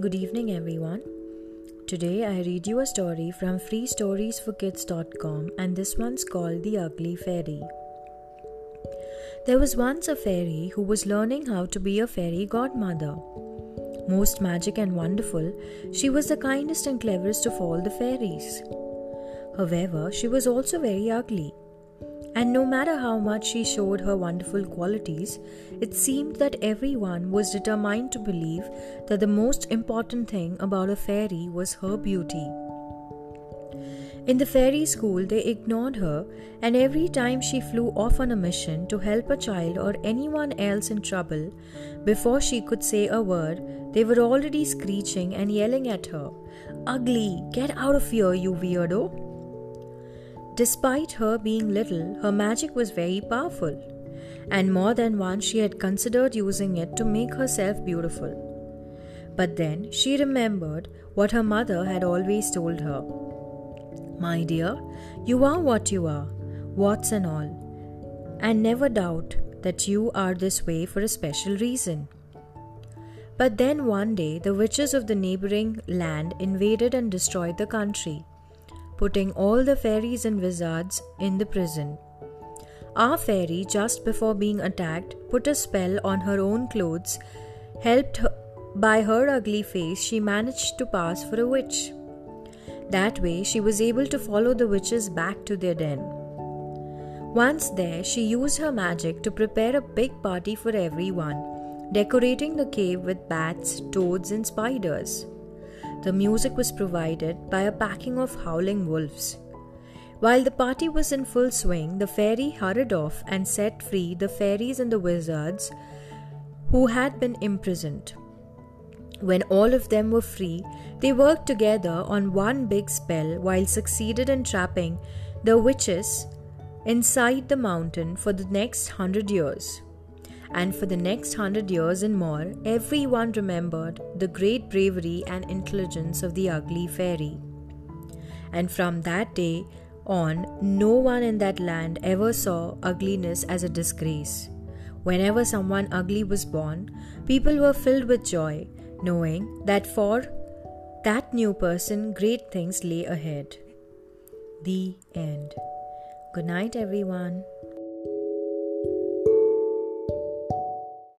Good evening, everyone. Today I read you a story from freestoriesforkids.com, and this one's called The Ugly Fairy. There was once a fairy who was learning how to be a fairy godmother. Most magic and wonderful, she was the kindest and cleverest of all the fairies. However, she was also very ugly. And no matter how much she showed her wonderful qualities, it seemed that everyone was determined to believe that the most important thing about a fairy was her beauty. In the fairy school, they ignored her, and every time she flew off on a mission to help a child or anyone else in trouble, before she could say a word, they were already screeching and yelling at her, Ugly, get out of here, you weirdo! Despite her being little, her magic was very powerful, and more than once she had considered using it to make herself beautiful. But then she remembered what her mother had always told her My dear, you are what you are, warts and all, and never doubt that you are this way for a special reason. But then one day the witches of the neighboring land invaded and destroyed the country putting all the fairies and wizards in the prison. Our fairy, just before being attacked, put a spell on her own clothes. Helped by her ugly face, she managed to pass for a witch. That way, she was able to follow the witches back to their den. Once there, she used her magic to prepare a big party for everyone, decorating the cave with bats, toads, and spiders. The music was provided by a packing of howling wolves. While the party was in full swing, the fairy hurried off and set free the fairies and the wizards who had been imprisoned. When all of them were free, they worked together on one big spell while succeeded in trapping the witches inside the mountain for the next hundred years and for the next hundred years and more, everyone remembered the great bravery and intelligence of the ugly fairy. And from that day on, no one in that land ever saw ugliness as a disgrace. Whenever someone ugly was born, people were filled with joy, knowing that for that new person, great things lay ahead. The end. Good night, everyone.